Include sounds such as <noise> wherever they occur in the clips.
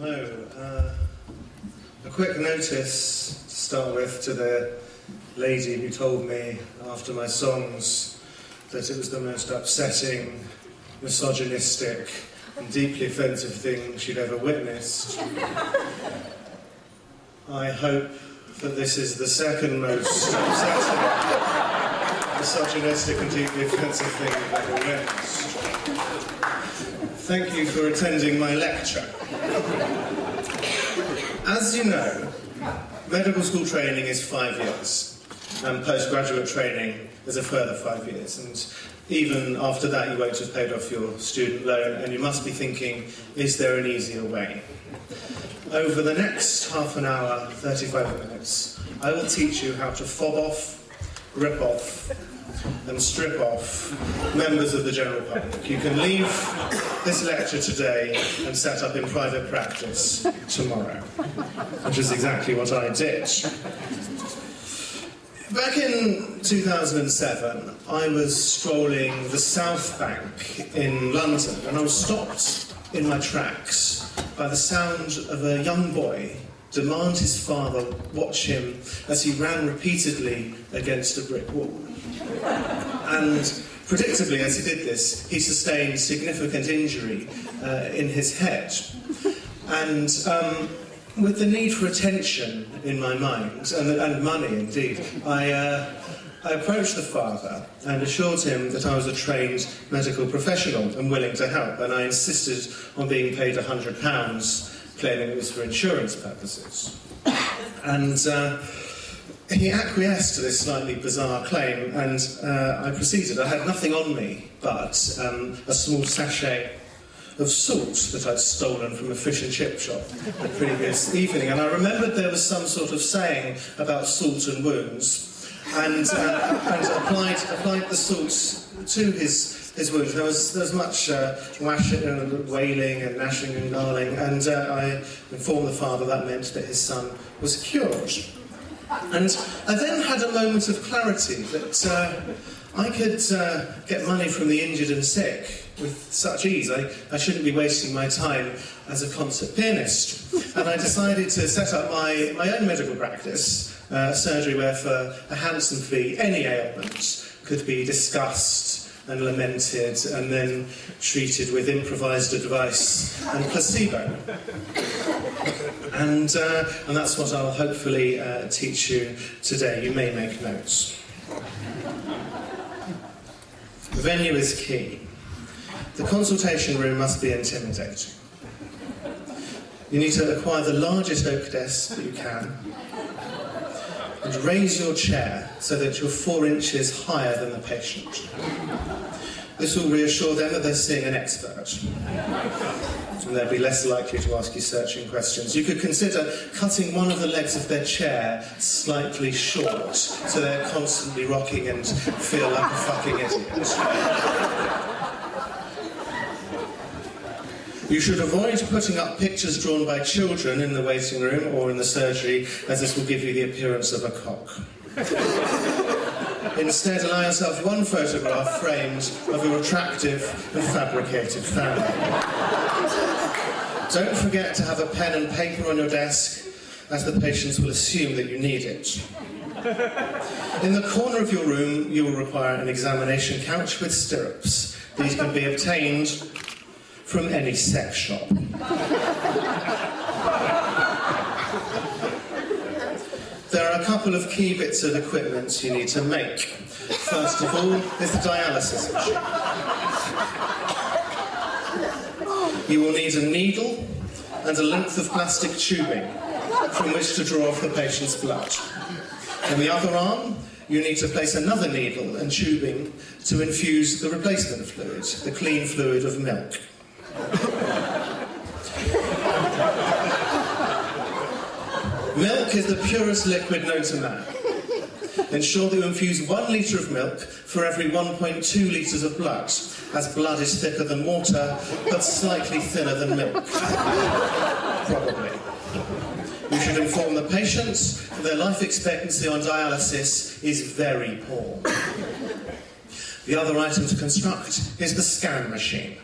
Hello. Uh, a quick notice to start with to the lady who told me after my songs that it was the most upsetting, misogynistic, and deeply offensive thing she'd ever witnessed. I hope that this is the second most upsetting, misogynistic, and deeply offensive thing you've ever witnessed. Thank you for attending my lecture. As you know, medical school training is five years, and postgraduate training is a further five years. And even after that, you won't have paid off your student loan, and you must be thinking, is there an easier way? Over the next half an hour, 35 minutes, I will teach you how to fob off, rip off, and strip off members of the general public. You can leave this lecture today and set up in private practice tomorrow, which is exactly what I did. Back in 2007, I was strolling the South Bank in London and I was stopped in my tracks by the sound of a young boy demand his father watch him as he ran repeatedly against a brick wall. And predictably, as he did this, he sustained significant injury uh, in his head. And um, with the need for attention in my mind, and, and money indeed, I, uh, I approached the father and assured him that I was a trained medical professional and willing to help, and I insisted on being paid £100, claiming it was for insurance purposes. And uh, he acquiesced to this slightly bizarre claim, and uh, I proceeded. I had nothing on me but um, a small sachet of salt that I'd stolen from a fish and chip shop the previous evening. And I remembered there was some sort of saying about salt and wounds, and, uh, and applied, applied the salt to his, his wounds. There was, there was much uh, and wailing and gnashing and gnarling, and uh, I informed the father that meant that his son was cured. And I then had a moment of clarity that uh, I could uh, get money from the injured and sick with such ease. I, I shouldn't be wasting my time as a concert pianist. And I decided to set up my, my own medical practice, uh, surgery where for a handsome fee any ailment could be discussed and lamented and then treated with improvised advice and placebo. And, uh, and that's what I'll hopefully uh, teach you today. You may make notes. Venue is key. The consultation room must be intimidating. You need to acquire the largest oak desk that you can and raise your chair so that you're four inches higher than the patient. This will reassure them that they're seeing an expert. And they'll be less likely to ask you searching questions. You could consider cutting one of the legs of their chair slightly short so they're constantly rocking and feel like a fucking idiot. You should avoid putting up pictures drawn by children in the waiting room or in the surgery, as this will give you the appearance of a cock. <laughs> Instead, allow yourself one photograph framed of your attractive and fabricated family. Don't forget to have a pen and paper on your desk, as the patients will assume that you need it. In the corner of your room, you will require an examination couch with stirrups. These can be obtained from any sex shop. There are a couple of key bits of equipment you need to make. First of all is the dialysis machine. You will need a needle and a length of plastic tubing from which to draw off the patient's blood. In the other arm, you need to place another needle and tubing to infuse the replacement fluid, the clean fluid of milk. <laughs> Milk is the purest liquid known to man. Ensure that you infuse one litre of milk for every 1.2 litres of blood, as blood is thicker than water, but slightly thinner than milk. <laughs> Probably. You should inform the patients that their life expectancy on dialysis is very poor. The other item to construct is the scan machine.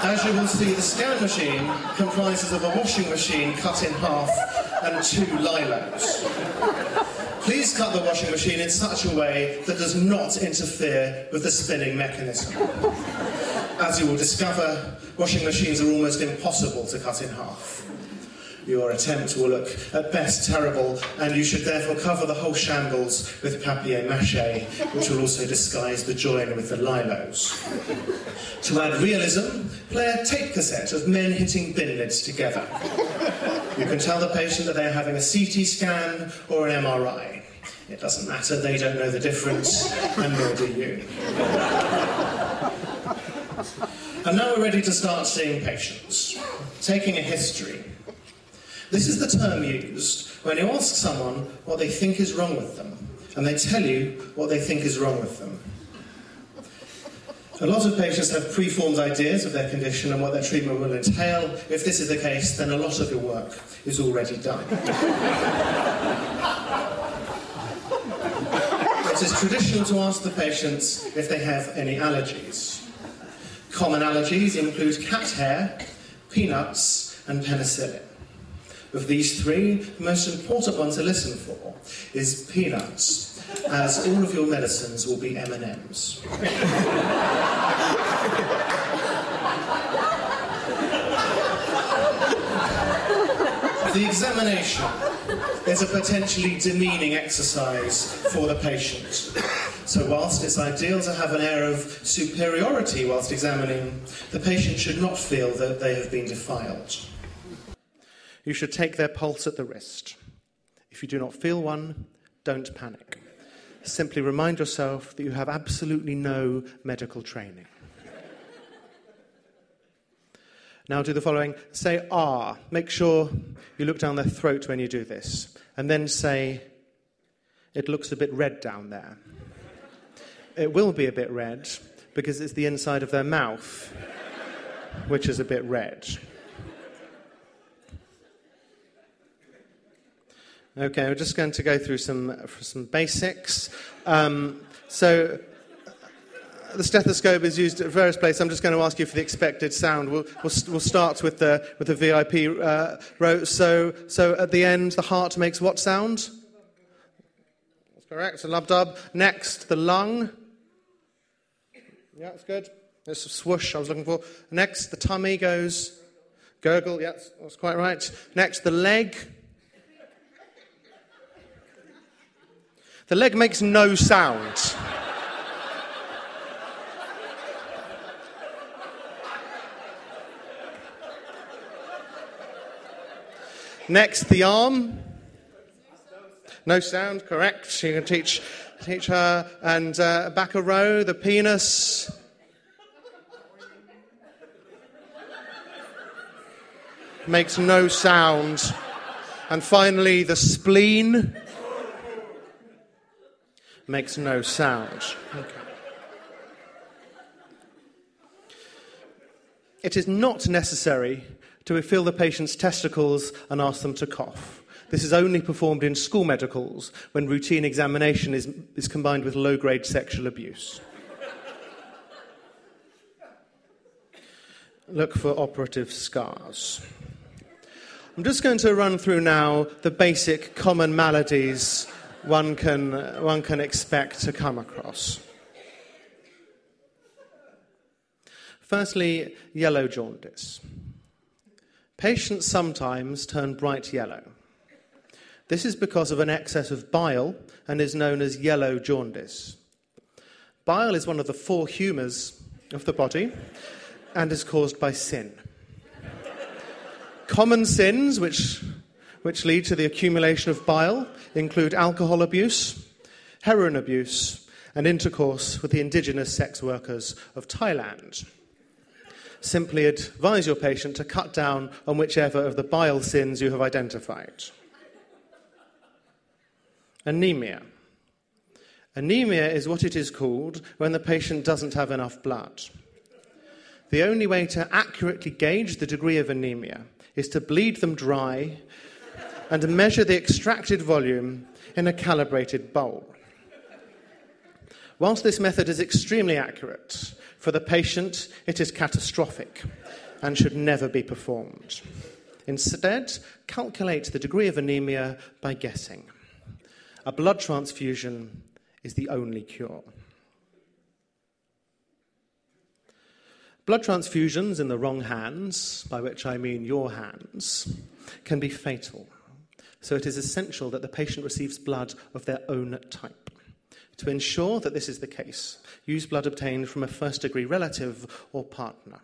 As you will see, the scan machine comprises of a washing machine cut in half and two lilos. Please cut the washing machine in such a way that does not interfere with the spinning mechanism. As you will discover, washing machines are almost impossible to cut in half. Your attempt will look at best terrible, and you should therefore cover the whole shambles with papier mâché, which will also disguise the join with the lilos. To add realism, play a tape cassette of men hitting bin lids together. You can tell the patient that they are having a CT scan or an MRI. It doesn't matter, they don't know the difference, and nor do you. And now we're ready to start seeing patients. Taking a history. This is the term used when you ask someone what they think is wrong with them, and they tell you what they think is wrong with them. A lot of patients have preformed ideas of their condition and what their treatment will entail. If this is the case, then a lot of your work is already done. it is traditional to ask the patients if they have any allergies. Common allergies include cat hair, peanuts, and penicillin. Of these three, the most important one to listen for is peanuts, as all of your medicines will be M&Ms. the examination is a potentially demeaning exercise for the patient. So, whilst it's ideal to have an air of superiority whilst examining, the patient should not feel that they have been defiled. You should take their pulse at the wrist. If you do not feel one, don't panic. Simply remind yourself that you have absolutely no medical training. Now do the following say ah. Make sure you look down their throat when you do this. And then say, it looks a bit red down there. It will be a bit red because it's the inside of their mouth, which is a bit red. Okay, we're just going to go through some, some basics. Um, so, the stethoscope is used at various places. I'm just going to ask you for the expected sound. We'll, we'll, we'll start with the, with the VIP uh, row. So, so, at the end, the heart makes what sound? That's correct. So, lub. Next, the lung. Yeah, that's good. There's a swoosh I was looking for. Next, the tummy goes gurgle. Yeah, that's quite right. Next, the leg. The leg makes no sound. Next, the arm. No sound, correct. You can teach, teach her. And uh, back a row, the penis. Makes no sound. And finally, the spleen makes no sound. Okay. It is not necessary to feel the patient's testicles and ask them to cough. This is only performed in school medicals when routine examination is, is combined with low grade sexual abuse. Look for operative scars. I'm just going to run through now the basic common maladies one can, one can expect to come across. Firstly, yellow jaundice. Patients sometimes turn bright yellow. This is because of an excess of bile and is known as yellow jaundice. Bile is one of the four humours of the body and is caused by sin. Common sins, which which lead to the accumulation of bile include alcohol abuse, heroin abuse, and intercourse with the indigenous sex workers of Thailand. Simply advise your patient to cut down on whichever of the bile sins you have identified. Anemia. Anemia is what it is called when the patient doesn't have enough blood. The only way to accurately gauge the degree of anemia is to bleed them dry and measure the extracted volume in a calibrated bowl. Whilst this method is extremely accurate, For the patient, it is catastrophic and should never be performed. Instead, calculate the degree of anemia by guessing. A blood transfusion is the only cure. Blood transfusions in the wrong hands, by which I mean your hands, can be fatal. So it is essential that the patient receives blood of their own type. To ensure that this is the case, use blood obtained from a first degree relative or partner.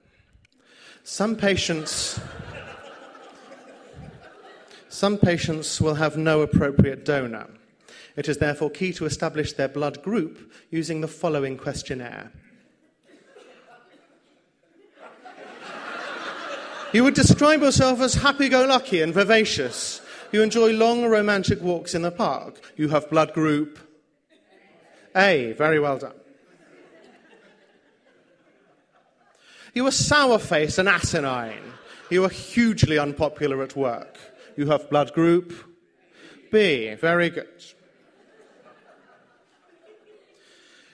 Some patients. Some patients will have no appropriate donor. It is therefore key to establish their blood group using the following questionnaire. You would describe yourself as happy go lucky and vivacious. You enjoy long romantic walks in the park. You have blood group A. Very well done. You are sour faced and asinine. You are hugely unpopular at work. You have blood group B. Very good.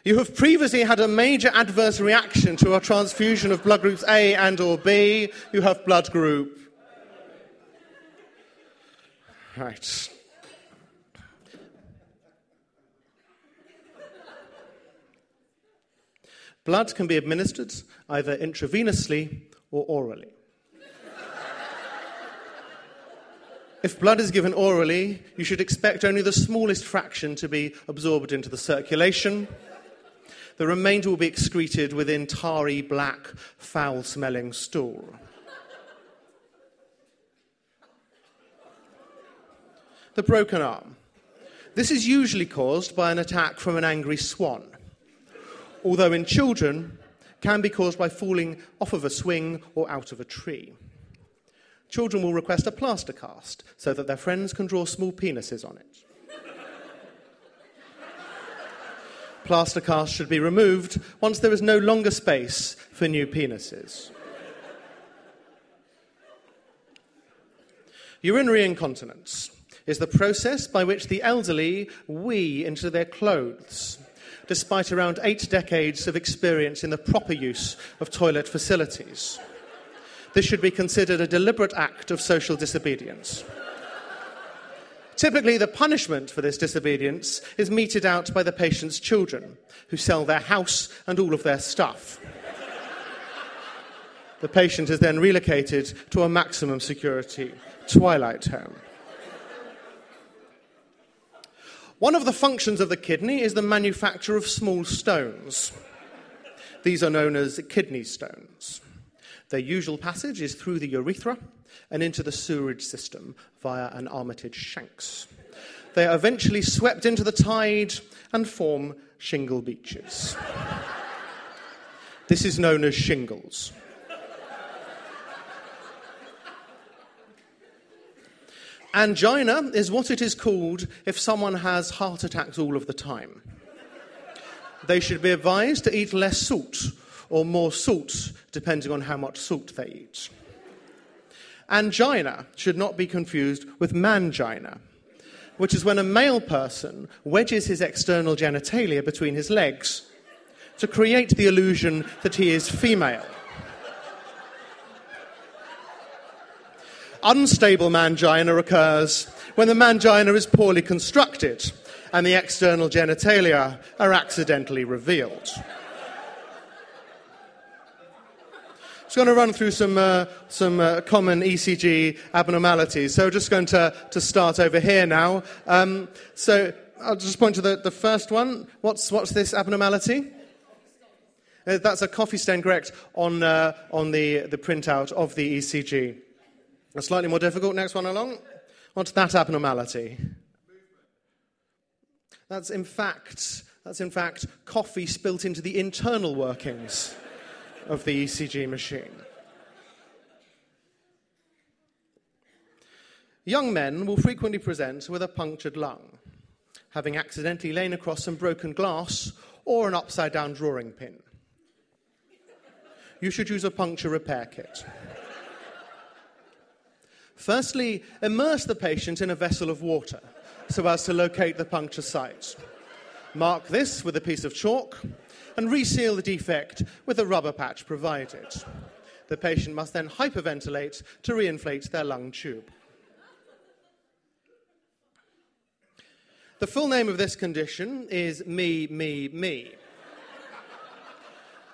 You have previously had a major adverse reaction to a transfusion of blood groups A and or B. You have blood group. Right. Blood can be administered either intravenously or orally. If blood is given orally, you should expect only the smallest fraction to be absorbed into the circulation. The remainder will be excreted within tarry, black, foul smelling stool. The broken arm. This is usually caused by an attack from an angry swan, although in children can be caused by falling off of a swing or out of a tree. Children will request a plaster cast so that their friends can draw small penises on it. plaster cast should be removed once there is no longer space for new penises. Urinary incontinence is the process by which the elderly wee into their clothes, despite around eight decades of experience in the proper use of toilet facilities. This should be considered a deliberate act of social disobedience. Typically, the punishment for this disobedience is meted out by the patient's children, who sell their house and all of their stuff. the patient is then relocated to a maximum security twilight home. One of the functions of the kidney is the manufacture of small stones. These are known as kidney stones. Their usual passage is through the urethra and into the sewerage system via an Armitage shanks. They are eventually swept into the tide and form shingle beaches. this is known as shingles. Angina is what it is called if someone has heart attacks all of the time. They should be advised to eat less salt or more salt, depending on how much salt they eat. Angina should not be confused with mangina, which is when a male person wedges his external genitalia between his legs to create the illusion that he is female. Unstable mangina occurs when the mangina is poorly constructed and the external genitalia are accidentally revealed. just going to run through some, uh, some uh, common ECG abnormalities. So, I'm just going to, to start over here now. Um, so, I'll just point to the, the first one. What's, what's this abnormality? Uh, that's a coffee stain, correct, on, uh, on the, the printout of the ECG. A slightly more difficult, next one along. What's that abnormality? That's in fact, that's in fact coffee spilt into the internal workings of the ECG machine. Young men will frequently present with a punctured lung, having accidentally lain across some broken glass or an upside down drawing pin. You should use a puncture repair kit. Firstly, immerse the patient in a vessel of water so as to locate the puncture site. Mark this with a piece of chalk and reseal the defect with a rubber patch provided. The patient must then hyperventilate to reinflate their lung tube. The full name of this condition is me, me, me.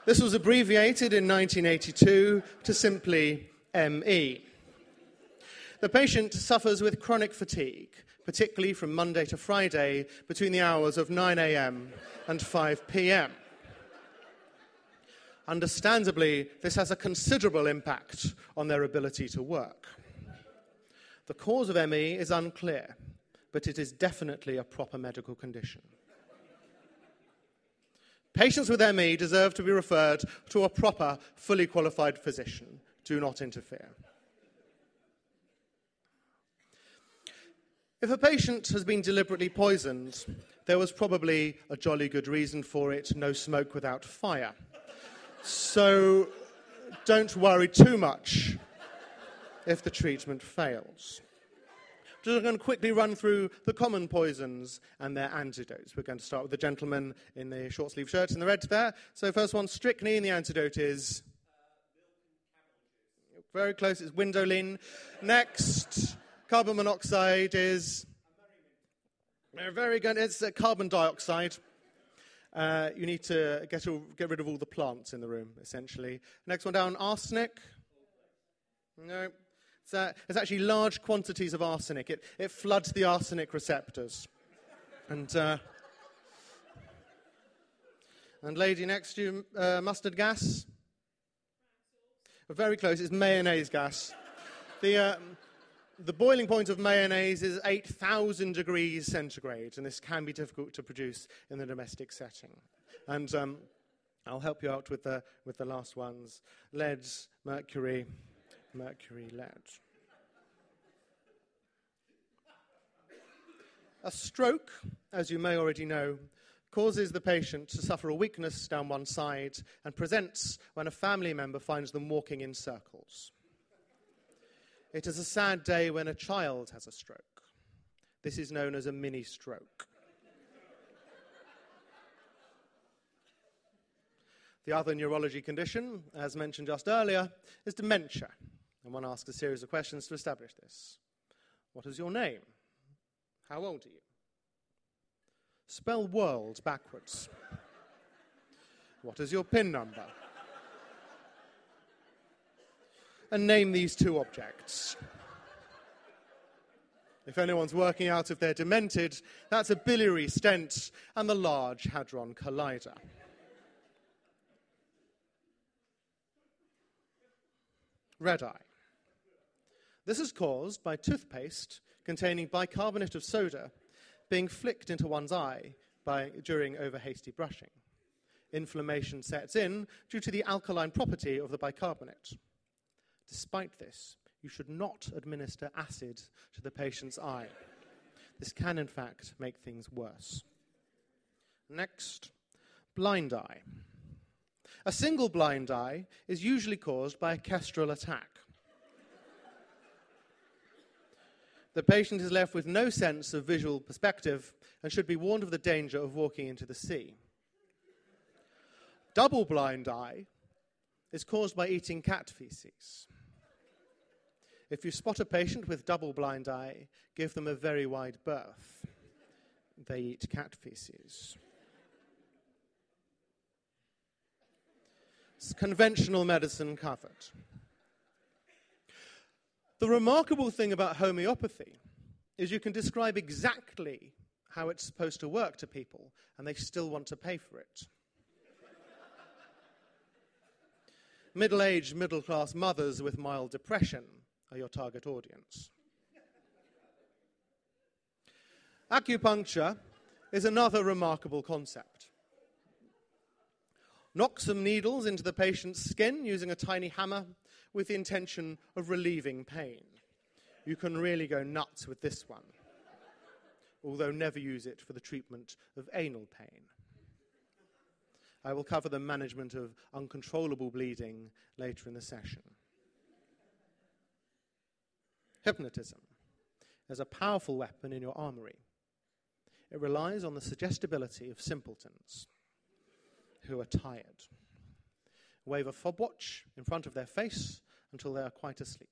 This was abbreviated in 1982 to simply ME. The patient suffers with chronic fatigue, particularly from Monday to Friday between the hours of 9 a.m. and 5 p.m. Understandably, this has a considerable impact on their ability to work. The cause of ME is unclear, but it is definitely a proper medical condition. Patients with ME deserve to be referred to a proper, fully qualified physician. Do not interfere. If a patient has been deliberately poisoned, there was probably a jolly good reason for it no smoke without fire. So don't worry too much if the treatment fails. Just going to quickly run through the common poisons and their antidotes. We're going to start with the gentleman in the short sleeve shirt in the red there. So, first one, strychnine. The antidote is. Very close, it's Windolene. Next, carbon monoxide is. Very good, it's uh, carbon dioxide. Uh, you need to get, all, get rid of all the plants in the room, essentially. Next one down, arsenic. No, it's, uh, it's actually large quantities of arsenic. It, it floods the arsenic receptors. And, uh, and lady next to you, uh, mustard gas. Very close, it's mayonnaise gas. The, uh, the boiling point of mayonnaise is 8,000 degrees centigrade, and this can be difficult to produce in the domestic setting. And um, I'll help you out with the, with the last ones lead, mercury, mercury lead. A stroke, as you may already know, causes the patient to suffer a weakness down one side and presents when a family member finds them walking in circles. It is a sad day when a child has a stroke. This is known as a mini stroke. The other neurology condition, as mentioned just earlier, is dementia. And one asks a series of questions to establish this. What is your name? How old are you? Spell world backwards. What is your PIN number? And name these two objects. If anyone's working out if they're demented, that's a biliary stent and the Large Hadron Collider. Red eye. This is caused by toothpaste containing bicarbonate of soda being flicked into one's eye by, during over hasty brushing. Inflammation sets in due to the alkaline property of the bicarbonate. Despite this, you should not administer acid to the patient's eye. This can, in fact, make things worse. Next, blind eye. A single blind eye is usually caused by a kestrel attack. The patient is left with no sense of visual perspective and should be warned of the danger of walking into the sea. Double blind eye is caused by eating cat feces. If you spot a patient with double blind eye, give them a very wide berth. They eat cat feces. It's conventional medicine covered. The remarkable thing about homeopathy is you can describe exactly how it's supposed to work to people, and they still want to pay for it. Middle aged, middle class mothers with mild depression are your target audience. Acupuncture is another remarkable concept. Knock some needles into the patient's skin using a tiny hammer with the intention of relieving pain. You can really go nuts with this one, although never use it for the treatment of anal pain. I will cover the management of uncontrollable bleeding later in the session. Hypnotism is a powerful weapon in your armory. It relies on the suggestibility of simpletons. who are tired. Wave a fob watch in front of their face until they are quite asleep.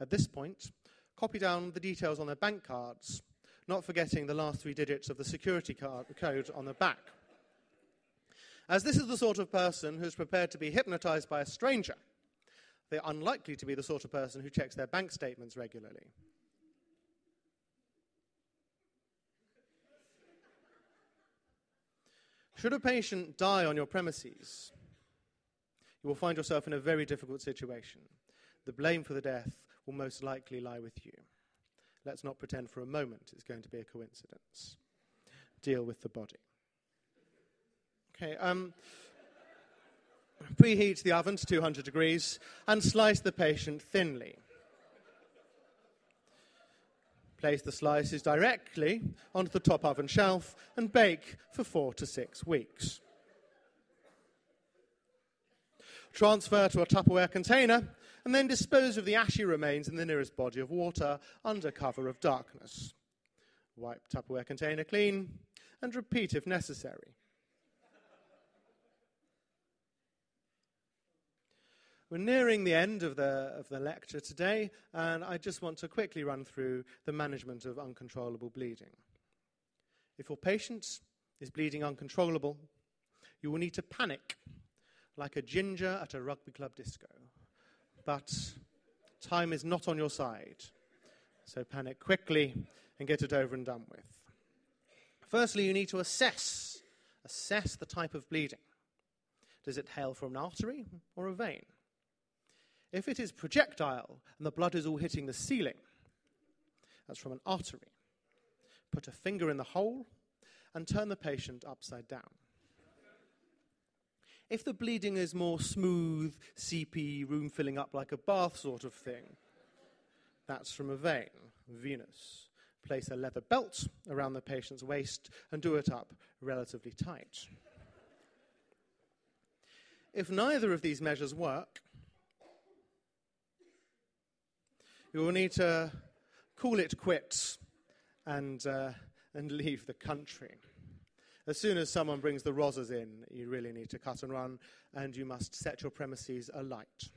At this point, copy down the details on their bank cards, not forgetting the last three digits of the security card, code on the back. As this is the sort of person who's prepared to be hypnotized by a stranger, they're unlikely to be the sort of person who checks their bank statements regularly. Should a patient die on your premises, you will find yourself in a very difficult situation. The blame for the death will most likely lie with you. Let's not pretend for a moment it's going to be a coincidence. Deal with the body. Okay, um, preheat the oven to 200 degrees and slice the patient thinly. Place the slices directly onto the top oven shelf and bake for four to six weeks. Transfer to a Tupperware container and then dispose of the ashy remains in the nearest body of water under cover of darkness. Wipe Tupperware container clean and repeat if necessary. We're nearing the end of the, of the lecture today, and I just want to quickly run through the management of uncontrollable bleeding. If your patient is bleeding uncontrollable, you will need to panic like a ginger at a rugby club disco. But time is not on your side, so panic quickly and get it over and done with. Firstly, you need to assess assess the type of bleeding. Does it hail from an artery or a vein? If it is projectile and the blood is all hitting the ceiling, that's from an artery. Put a finger in the hole and turn the patient upside down. If the bleeding is more smooth, seepy, room filling up like a bath sort of thing, that's from a vein, venous. Place a leather belt around the patient's waist and do it up relatively tight. If neither of these measures work, you will need to call it quits and, uh, and leave the country. As soon as someone brings the rozzers in, you really need to cut and run, and you must set your premises alight.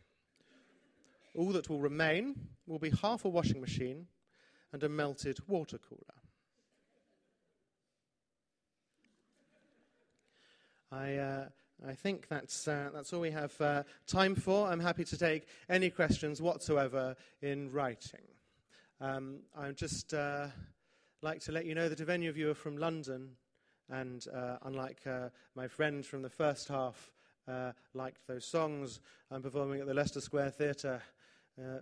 All that will remain will be half a washing machine and a melted water cooler. I, uh, I think that's, uh, that's all we have uh, time for. I'm happy to take any questions whatsoever in writing. Um, I'd just uh, like to let you know that if any of you are from London, and uh, unlike uh, my friend from the first half, uh, liked those songs, I'm performing at the Leicester Square Theatre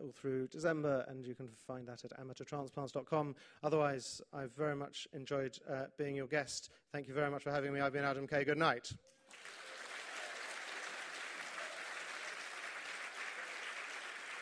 all through December, and you can find that at amateurtransplants.com. Otherwise, I've very much enjoyed being your guest. Thank you very much for having me. I've been Adam Kay. Good night.